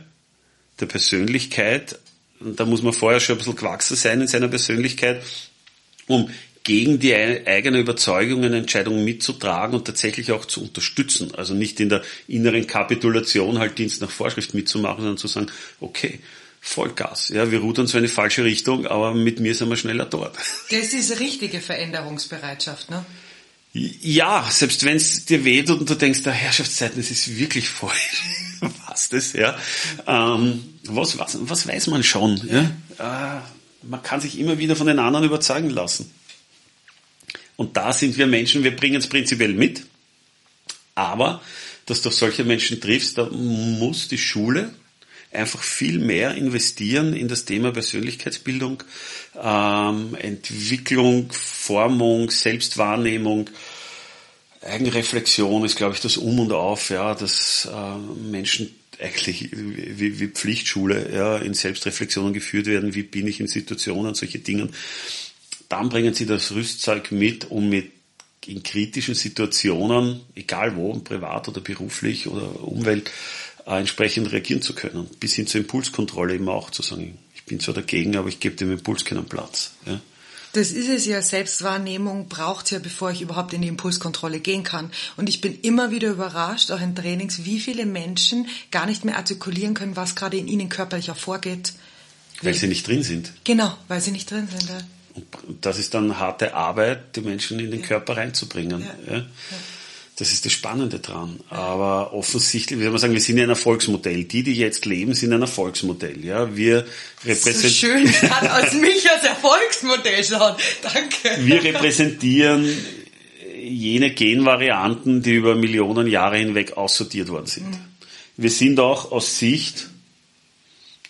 Speaker 1: der Persönlichkeit, und da muss man vorher schon ein bisschen gewachsen sein in seiner Persönlichkeit, um gegen die eigene Überzeugung eine Entscheidung mitzutragen und tatsächlich auch zu unterstützen. Also nicht in der inneren Kapitulation halt Dienst nach Vorschrift mitzumachen, sondern zu sagen, okay, Vollgas. Ja, wir rudern zwar in die falsche Richtung, aber mit mir sind wir schneller dort.
Speaker 2: Das ist richtige Veränderungsbereitschaft, ne?
Speaker 1: Ja, selbst wenn es dir wehtut und du denkst, der Herrschaftszeiten, das ist wirklich falsch. was das, ja. Ähm, was, was, was weiß man schon? Ja? Äh, man kann sich immer wieder von den anderen überzeugen lassen. Und da sind wir Menschen, wir bringen es prinzipiell mit, aber dass du solche Menschen triffst, da muss die Schule einfach viel mehr investieren in das Thema Persönlichkeitsbildung, ähm, Entwicklung, Formung, Selbstwahrnehmung, Eigenreflexion ist, glaube ich, das Um und Auf, ja, dass äh, Menschen eigentlich wie, wie Pflichtschule ja, in Selbstreflexionen geführt werden, wie bin ich in Situationen, solche Dinge. Dann bringen sie das Rüstzeug mit, um mit in kritischen Situationen, egal wo, privat oder beruflich oder Umwelt, äh, entsprechend reagieren zu können. Bis hin zur Impulskontrolle eben auch zu sagen, ich bin zwar dagegen, aber ich gebe dem Impuls keinen Platz. Ja.
Speaker 2: Das ist es ja, Selbstwahrnehmung braucht ja, bevor ich überhaupt in die Impulskontrolle gehen kann. Und ich bin immer wieder überrascht, auch in Trainings, wie viele Menschen gar nicht mehr artikulieren können, was gerade in ihnen körperlich auch vorgeht.
Speaker 1: Weil sie nicht drin sind.
Speaker 2: Genau, weil sie nicht drin sind. Ja.
Speaker 1: Und das ist dann harte Arbeit, die Menschen in den ja. Körper reinzubringen. Ja. Das ist das Spannende dran. Aber offensichtlich, wie soll man sagen, wir sind ja ein Erfolgsmodell. Die, die jetzt leben, sind ein Erfolgsmodell. Ja, wir repräsentieren.
Speaker 2: So schön, kann aus mich als Erfolgsmodell schauen. Danke.
Speaker 1: Wir repräsentieren jene Genvarianten, die über Millionen Jahre hinweg aussortiert worden sind. Mhm. Wir sind auch aus Sicht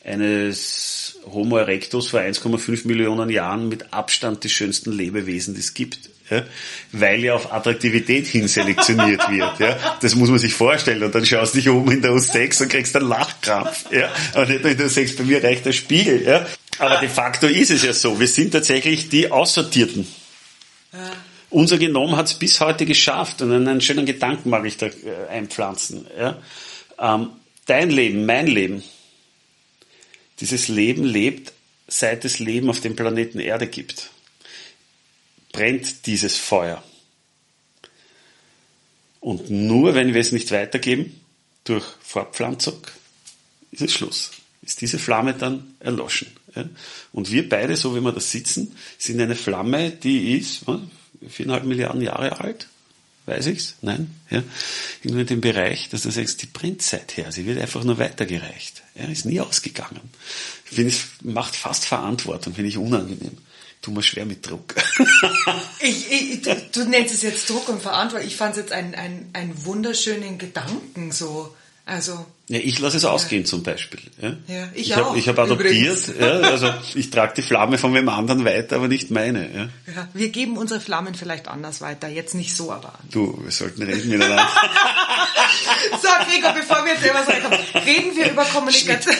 Speaker 1: eines Homo erectus vor 1,5 Millionen Jahren mit Abstand die schönsten Lebewesen, die es gibt ja, weil ja auf Attraktivität hin selektioniert wird. Ja. Das muss man sich vorstellen. Und dann schaust du dich oben in der U6 und kriegst einen Lachkrampf. Ja. Und nicht nur in der U6, bei mir reicht der Spiegel. Ja. Aber de facto ist es ja so. Wir sind tatsächlich die Aussortierten. Ja. Unser Genom hat es bis heute geschafft. Und einen schönen Gedanken mag ich da äh, einpflanzen. Ja. Ähm, dein Leben, mein Leben, dieses Leben lebt, seit es Leben auf dem Planeten Erde gibt brennt dieses Feuer. Und nur wenn wir es nicht weitergeben, durch Fortpflanzung, ist es Schluss. Ist diese Flamme dann erloschen. Und wir beide, so wie wir da sitzen, sind eine Flamme, die ist viereinhalb Milliarden Jahre alt. Weiß ich's? Nein? Ja? Irgendwo in dem Bereich, dass du sagst, die brennt seither. Sie wird einfach nur weitergereicht. Ja? Ist nie ausgegangen. Ich finde, es macht fast Verantwortung, finde ich unangenehm tu mir schwer mit Druck.
Speaker 2: ich, ich, du, du, nennst es jetzt Druck und Verantwortung. Ich fand es jetzt einen, einen wunderschönen Gedanken so. Also
Speaker 1: Ja, ich lasse es ausgehen zum Beispiel. Ja,
Speaker 2: ja ich,
Speaker 1: ich
Speaker 2: auch.
Speaker 1: Hab, ich habe adoptiert, ja, also ich trage die Flamme von wem anderen weiter, aber nicht meine. Ja.
Speaker 2: Ja, wir geben unsere Flammen vielleicht anders weiter, jetzt nicht so, aber.
Speaker 1: Du, wir sollten reden miteinander.
Speaker 2: so, Gregor, bevor wir jetzt etwas reinkommen, reden wir über Kommunikation.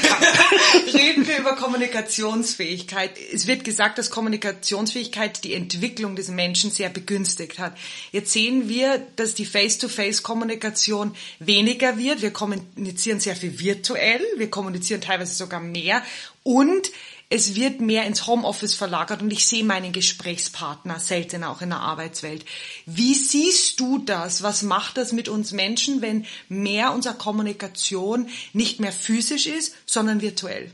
Speaker 2: reden wir über Kommunikationsfähigkeit. Es wird gesagt, dass Kommunikationsfähigkeit die Entwicklung des Menschen sehr begünstigt hat. Jetzt sehen wir, dass die Face-to-Face-Kommunikation weniger wird. Wir kommunizieren sehr viel virtuell, wir kommunizieren teilweise sogar mehr und es wird mehr ins Homeoffice verlagert und ich sehe meinen Gesprächspartner selten auch in der Arbeitswelt. Wie siehst du das? Was macht das mit uns Menschen, wenn mehr unserer Kommunikation nicht mehr physisch ist, sondern virtuell?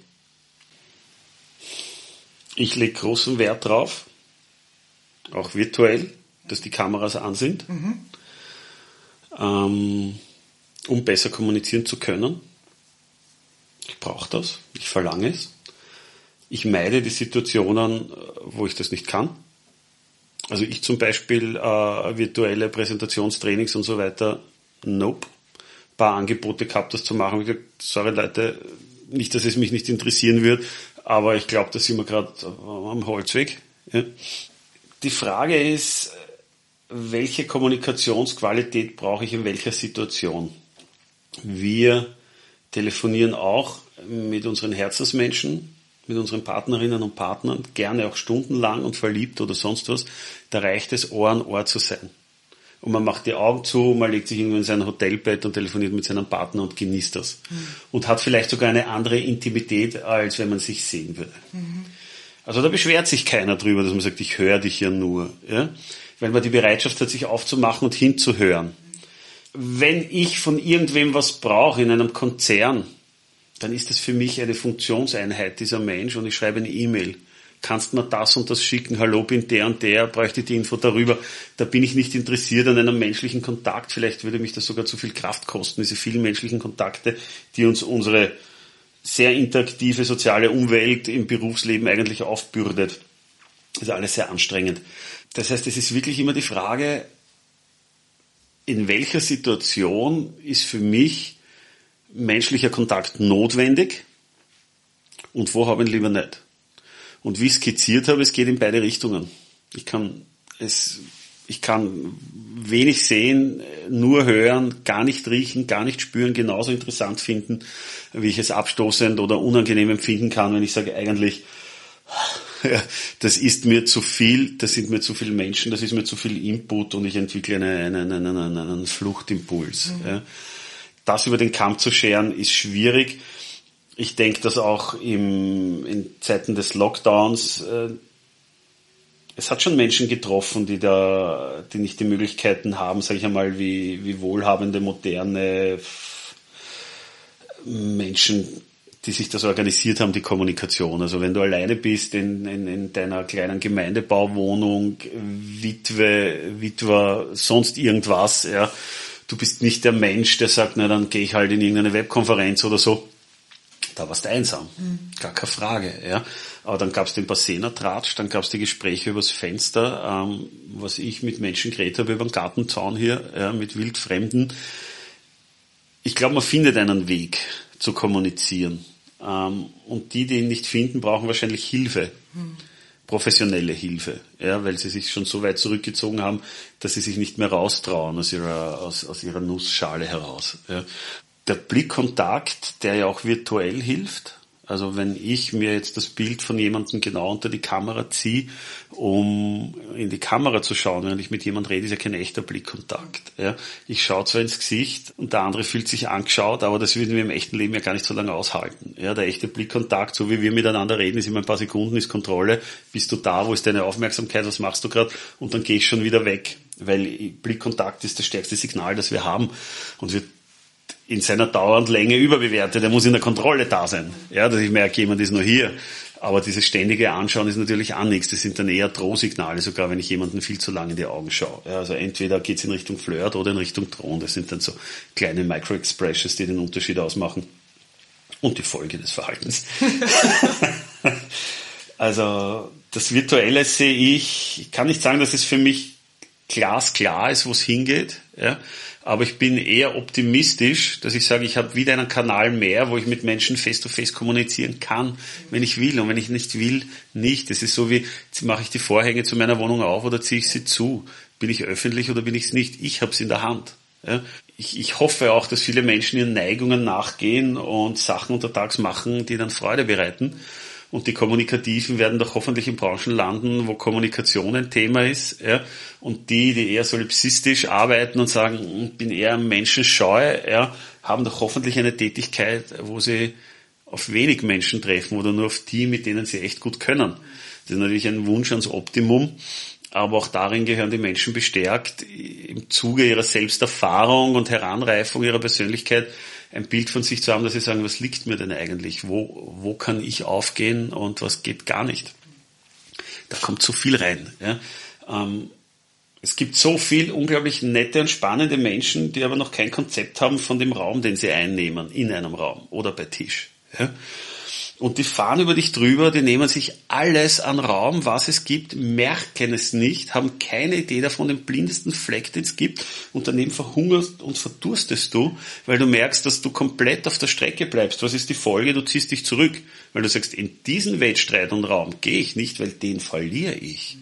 Speaker 1: Ich lege großen Wert drauf, auch virtuell, dass die Kameras an sind, mhm. ähm, um besser kommunizieren zu können. Ich brauche das, ich verlange es. Ich meide die Situationen, wo ich das nicht kann. Also ich zum Beispiel äh, virtuelle Präsentationstrainings und so weiter, nope. Ein paar Angebote gehabt, das zu machen. Ich gesagt, sorry Leute, nicht, dass es mich nicht interessieren wird, aber ich glaube, da sind wir gerade am Holzweg. Ja. Die Frage ist, welche Kommunikationsqualität brauche ich in welcher Situation? Wir telefonieren auch mit unseren Herzensmenschen, mit unseren Partnerinnen und Partnern, gerne auch stundenlang und verliebt oder sonst was. Da reicht es, Ohr an Ohr zu sein. Und man macht die Augen zu, man legt sich irgendwo in sein Hotelbett und telefoniert mit seinem Partner und genießt das. Mhm. Und hat vielleicht sogar eine andere Intimität, als wenn man sich sehen würde. Mhm. Also da beschwert sich keiner drüber, dass man sagt, ich höre dich ja nur. Ja? Weil man die Bereitschaft hat, sich aufzumachen und hinzuhören wenn ich von irgendwem was brauche in einem Konzern, dann ist das für mich eine Funktionseinheit, dieser Mensch, und ich schreibe eine E-Mail. Kannst mir das und das schicken? Hallo, bin der und der, bräuchte die Info darüber. Da bin ich nicht interessiert an einem menschlichen Kontakt. Vielleicht würde mich das sogar zu viel Kraft kosten, diese vielen menschlichen Kontakte, die uns unsere sehr interaktive soziale Umwelt im Berufsleben eigentlich aufbürdet. Das ist alles sehr anstrengend. Das heißt, es ist wirklich immer die Frage, in welcher Situation ist für mich menschlicher Kontakt notwendig und wo habe ich ihn lieber nicht. Und wie ich skizziert habe, es geht in beide Richtungen. Ich kann es, ich kann wenig sehen, nur hören, gar nicht riechen, gar nicht spüren, genauso interessant finden, wie ich es abstoßend oder unangenehm empfinden kann, wenn ich sage, eigentlich, ja, das ist mir zu viel, das sind mir zu viele Menschen, das ist mir zu viel Input und ich entwickle einen, einen, einen, einen, einen Fluchtimpuls. Mhm. Ja. Das über den Kamm zu scheren, ist schwierig. Ich denke, dass auch im, in Zeiten des Lockdowns äh, es hat schon Menschen getroffen, die da, die nicht die Möglichkeiten haben, sage ich einmal, wie, wie wohlhabende, moderne Menschen die sich das organisiert haben, die Kommunikation. Also wenn du alleine bist in, in, in deiner kleinen Gemeindebauwohnung, Witwe, Witwer, sonst irgendwas, ja, du bist nicht der Mensch, der sagt, na dann gehe ich halt in irgendeine Webkonferenz oder so. Da warst du einsam, mhm. gar keine Frage. Ja. Aber dann gab es den Bassener-Tratsch, dann gab es die Gespräche übers Fenster, ähm, was ich mit Menschen geredet habe über den Gartenzaun hier, ja, mit Wildfremden. Ich glaube, man findet einen Weg zu kommunizieren. Ähm, und die, die ihn nicht finden, brauchen wahrscheinlich Hilfe. Hm. Professionelle Hilfe, ja, weil sie sich schon so weit zurückgezogen haben, dass sie sich nicht mehr raustrauen aus ihrer, aus, aus ihrer Nussschale heraus. Ja. Der Blickkontakt, der ja auch virtuell hilft, also wenn ich mir jetzt das Bild von jemandem genau unter die Kamera ziehe, um in die Kamera zu schauen, wenn ich mit jemandem rede, ist ja kein echter Blickkontakt. Ja. Ich schaue zwar ins Gesicht und der andere fühlt sich angeschaut, aber das würden wir im echten Leben ja gar nicht so lange aushalten. Ja, der echte Blickkontakt, so wie wir miteinander reden, ist immer ein paar Sekunden, ist Kontrolle. Bist du da, wo ist deine Aufmerksamkeit, was machst du gerade? Und dann gehe ich schon wieder weg, weil Blickkontakt ist das stärkste Signal, das wir haben. Und wir in seiner dauernden Länge überbewertet. Er muss in der Kontrolle da sein. Ja, dass ich merke, jemand ist nur hier. Aber dieses ständige Anschauen ist natürlich auch nichts. Das sind dann eher Drohsignale, sogar wenn ich jemanden viel zu lange in die Augen schaue. Ja, also entweder geht es in Richtung Flirt oder in Richtung Drohen. Das sind dann so kleine Micro-Expressions, die den Unterschied ausmachen. Und die Folge des Verhaltens. also das Virtuelle sehe ich, ich kann nicht sagen, dass es für mich glasklar ist, wo es hingeht. Ja. Aber ich bin eher optimistisch, dass ich sage, ich habe wieder einen Kanal mehr, wo ich mit Menschen face-to-face -face kommunizieren kann, wenn ich will. Und wenn ich nicht will, nicht. Das ist so wie, mache ich die Vorhänge zu meiner Wohnung auf oder ziehe ich sie zu. Bin ich öffentlich oder bin ich es nicht? Ich habe es in der Hand. Ja. Ich, ich hoffe auch, dass viele Menschen ihren Neigungen nachgehen und Sachen untertags machen, die dann Freude bereiten. Und die Kommunikativen werden doch hoffentlich in Branchen landen, wo Kommunikation ein Thema ist. Ja? Und die, die eher solipsistisch arbeiten und sagen, ich bin eher menschenscheu, ja, haben doch hoffentlich eine Tätigkeit, wo sie auf wenig Menschen treffen oder nur auf die, mit denen sie echt gut können. Das ist natürlich ein Wunsch ans Optimum, aber auch darin gehören die Menschen bestärkt, im Zuge ihrer Selbsterfahrung und Heranreifung ihrer Persönlichkeit ein Bild von sich zu haben, dass sie sagen, was liegt mir denn eigentlich? Wo, wo kann ich aufgehen und was geht gar nicht? Da kommt so viel rein. Ja. Ähm, es gibt so viel unglaublich nette und spannende Menschen, die aber noch kein Konzept haben von dem Raum, den sie einnehmen, in einem Raum oder bei Tisch. Ja. Und die fahren über dich drüber, die nehmen sich alles an Raum, was es gibt, merken es nicht, haben keine Idee davon, den blindesten Fleck, den es gibt, und daneben verhungerst und verdurstest du, weil du merkst, dass du komplett auf der Strecke bleibst. Was ist die Folge? Du ziehst dich zurück, weil du sagst, in diesen Wettstreit und Raum gehe ich nicht, weil den verliere ich.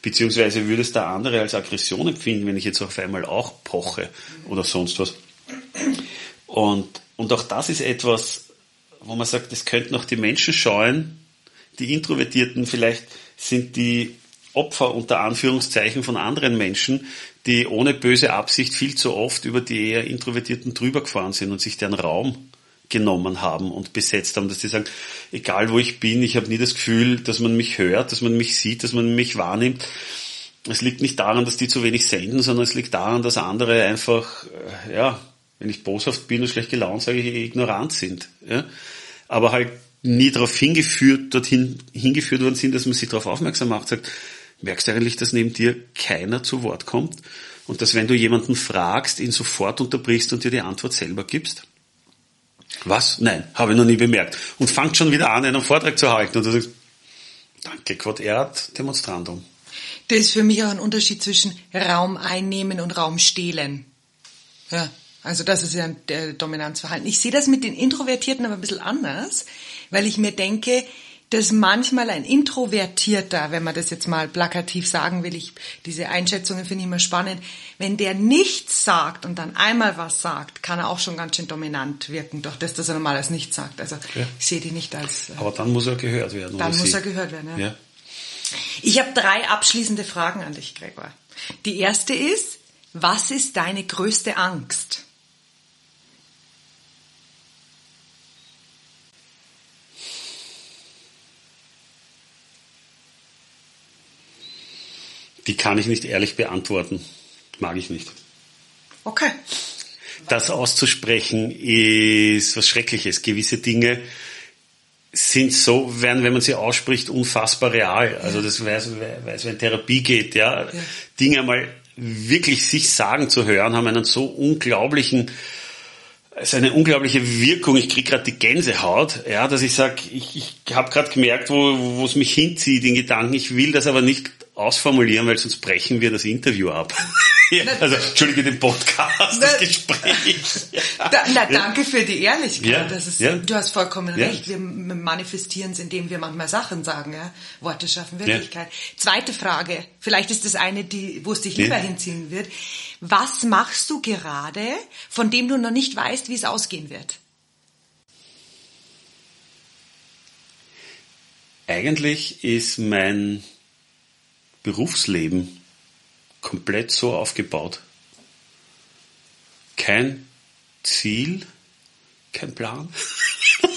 Speaker 1: Beziehungsweise würde es der andere als Aggression empfinden, wenn ich jetzt auf einmal auch poche oder sonst was. Und, und auch das ist etwas, wo man sagt, es könnten auch die Menschen scheuen, die Introvertierten vielleicht sind die Opfer unter Anführungszeichen von anderen Menschen, die ohne böse Absicht viel zu oft über die eher Introvertierten drüber gefahren sind und sich deren Raum genommen haben und besetzt haben, dass die sagen, egal wo ich bin, ich habe nie das Gefühl, dass man mich hört, dass man mich sieht, dass man mich wahrnimmt. Es liegt nicht daran, dass die zu wenig senden, sondern es liegt daran, dass andere einfach, äh, ja, wenn ich boshaft bin und schlecht gelaunt, sage ich, ignorant sind. Ja? Aber halt nie darauf hingeführt, dorthin hingeführt worden sind, dass man sie darauf aufmerksam macht, sagt, merkst du eigentlich, dass neben dir keiner zu Wort kommt? Und dass wenn du jemanden fragst, ihn sofort unterbrichst und dir die Antwort selber gibst? Was? Nein, habe ich noch nie bemerkt. Und fangt schon wieder an, einen Vortrag zu halten. Und du sagst, danke, Quod erat demonstrandum.
Speaker 2: Das ist für mich auch ein Unterschied zwischen Raum einnehmen und Raum stehlen. Ja. Also das ist ja der Dominanzverhalten. Ich sehe das mit den Introvertierten aber ein bisschen anders, weil ich mir denke, dass manchmal ein Introvertierter, wenn man das jetzt mal plakativ sagen will, ich, diese Einschätzungen finde ich immer spannend, wenn der nichts sagt und dann einmal was sagt, kann er auch schon ganz schön dominant wirken, durch das, dass er normales nichts sagt. Also ja. ich sehe die nicht als...
Speaker 1: Äh, aber dann muss er gehört werden.
Speaker 2: Dann muss sie? er gehört werden, ja. ja. Ich habe drei abschließende Fragen an dich, Gregor. Die erste ist, was ist deine größte Angst?
Speaker 1: Die kann ich nicht ehrlich beantworten. Mag ich nicht.
Speaker 2: Okay.
Speaker 1: Das auszusprechen ist was Schreckliches. Gewisse Dinge sind so, werden, wenn man sie ausspricht, unfassbar real. Also das weiß, weiß wenn Therapie geht, ja. ja. Dinge mal wirklich sich sagen zu hören, haben einen so unglaublichen es ist eine unglaubliche Wirkung. Ich kriege gerade die Gänsehaut, ja, dass ich sage, ich, ich habe gerade gemerkt, wo wo es mich hinzieht in Gedanken. Ich will das aber nicht ausformulieren, weil sonst brechen wir das Interview ab. ja, also, entschuldige den Podcast, das Gespräch.
Speaker 2: Ja. Da, na, danke für die Ehrlichkeit. Ja, das ist. Du hast vollkommen recht. Wir manifestieren es, indem wir manchmal Sachen sagen. Ja? Worte schaffen Wirklichkeit. Zweite Frage. Vielleicht ist das eine, die, wo es dich lieber hinziehen wird. Was machst du gerade, von dem du noch nicht weißt, wie es ausgehen wird?
Speaker 1: Eigentlich ist mein Berufsleben komplett so aufgebaut. Kein Ziel, kein Plan.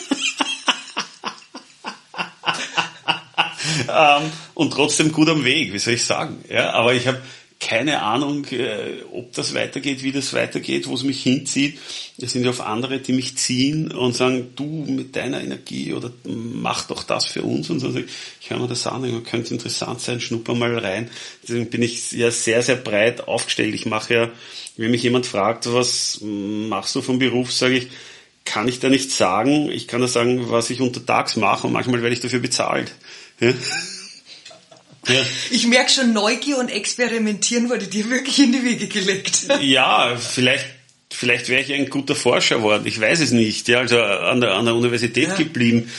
Speaker 1: ähm, und trotzdem gut am Weg, wie soll ich sagen. Ja, aber ich habe keine Ahnung, äh, ob das weitergeht, wie das weitergeht, wo es mich hinzieht. Es sind ja auch andere, die mich ziehen und sagen, du mit deiner Energie oder mach doch das für uns. Und so. Ich höre mir das an, könnte interessant sein, schnupper mal rein. Deswegen bin ich ja sehr, sehr breit aufgestellt. Ich mache ja, wenn mich jemand fragt, was machst du vom Beruf, sage ich, kann ich da nicht sagen. Ich kann da sagen, was ich untertags mache und manchmal werde ich dafür bezahlt. Ja?
Speaker 2: Ja. Ich merke schon, Neugier und Experimentieren wurde dir wirklich in die Wege gelegt.
Speaker 1: Ja, vielleicht, vielleicht wäre ich ein guter Forscher geworden. Ich weiß es nicht. Ja, also an der, an der Universität ja. geblieben.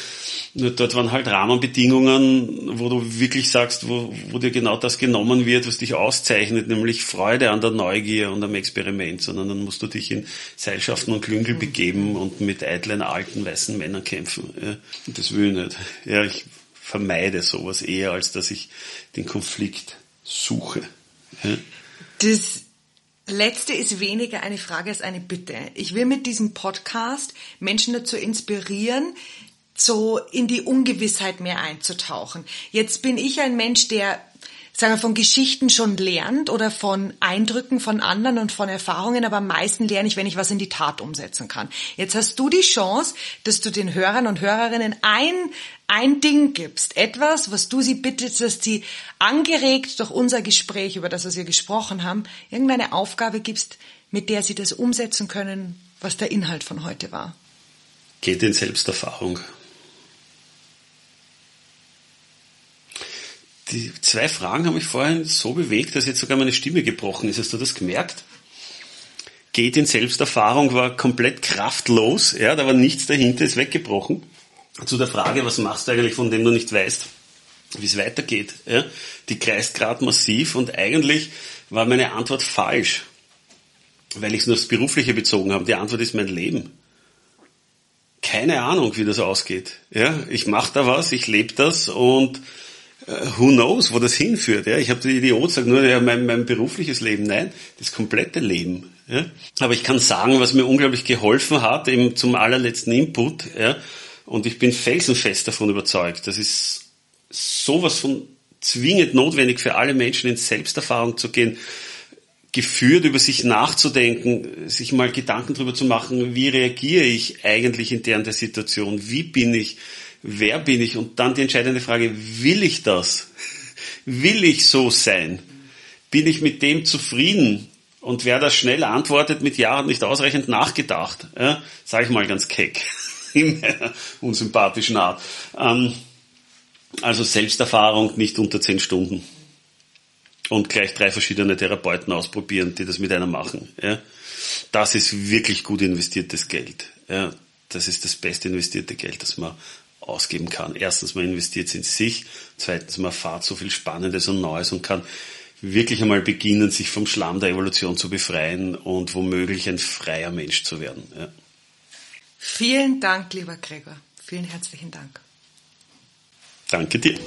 Speaker 1: Nur dort waren halt Rahmenbedingungen, wo du wirklich sagst, wo, wo dir genau das genommen wird, was dich auszeichnet, nämlich Freude an der Neugier und am Experiment, sondern dann musst du dich in Seilschaften und Klüngel begeben und mit eitlen alten weißen Männern kämpfen. Ja, das will ich nicht. Ja, ich vermeide sowas eher, als dass ich den Konflikt suche. Ja.
Speaker 2: Das Letzte ist weniger eine Frage als eine Bitte. Ich will mit diesem Podcast Menschen dazu inspirieren, so in die Ungewissheit mehr einzutauchen. Jetzt bin ich ein Mensch, der sagen wir, von Geschichten schon lernt oder von Eindrücken von anderen und von Erfahrungen, aber am meisten lerne ich, wenn ich was in die Tat umsetzen kann. Jetzt hast du die Chance, dass du den Hörern und Hörerinnen ein, ein Ding gibst, etwas, was du sie bittest, dass sie angeregt durch unser Gespräch, über das, was wir gesprochen haben, irgendeine Aufgabe gibst, mit der sie das umsetzen können, was der Inhalt von heute war.
Speaker 1: Geht in Selbsterfahrung. Die zwei Fragen haben mich vorhin so bewegt, dass jetzt sogar meine Stimme gebrochen ist. Hast du das gemerkt? Geht in Selbsterfahrung war komplett kraftlos, ja, da war nichts dahinter, ist weggebrochen. Zu der Frage, was machst du eigentlich, von dem du nicht weißt, wie es weitergeht, ja, die kreist gerade massiv und eigentlich war meine Antwort falsch, weil ich es nur aufs Berufliche bezogen habe. Die Antwort ist mein Leben. Keine Ahnung, wie das ausgeht. Ja, ich mache da was, ich lebe das und who knows, wo das hinführt. Ja? Ich habe die Idiot sagt nur ja, mein, mein berufliches Leben. Nein, das komplette Leben. Ja? Aber ich kann sagen, was mir unglaublich geholfen hat, eben zum allerletzten Input. Ja? Und ich bin felsenfest davon überzeugt, das ist sowas von zwingend notwendig für alle Menschen, in Selbsterfahrung zu gehen, geführt, über sich nachzudenken, sich mal Gedanken darüber zu machen, wie reagiere ich eigentlich in der, der Situation, wie bin ich, wer bin ich? Und dann die entscheidende Frage, will ich das? Will ich so sein? Bin ich mit dem zufrieden? Und wer das schnell antwortet mit Ja, hat nicht ausreichend nachgedacht, ja, sage ich mal ganz keck, in meiner unsympathischen Art. Ähm, also Selbsterfahrung nicht unter zehn Stunden. Und gleich drei verschiedene Therapeuten ausprobieren, die das mit einer machen. Ja. Das ist wirklich gut investiertes Geld. Ja. Das ist das beste investierte Geld, das man ausgeben kann. Erstens, man investiert es in sich. Zweitens, man erfahrt so viel Spannendes und Neues und kann wirklich einmal beginnen, sich vom Schlamm der Evolution zu befreien und womöglich ein freier Mensch zu werden. Ja.
Speaker 2: Vielen Dank, lieber Gregor. Vielen herzlichen Dank.
Speaker 1: Danke dir.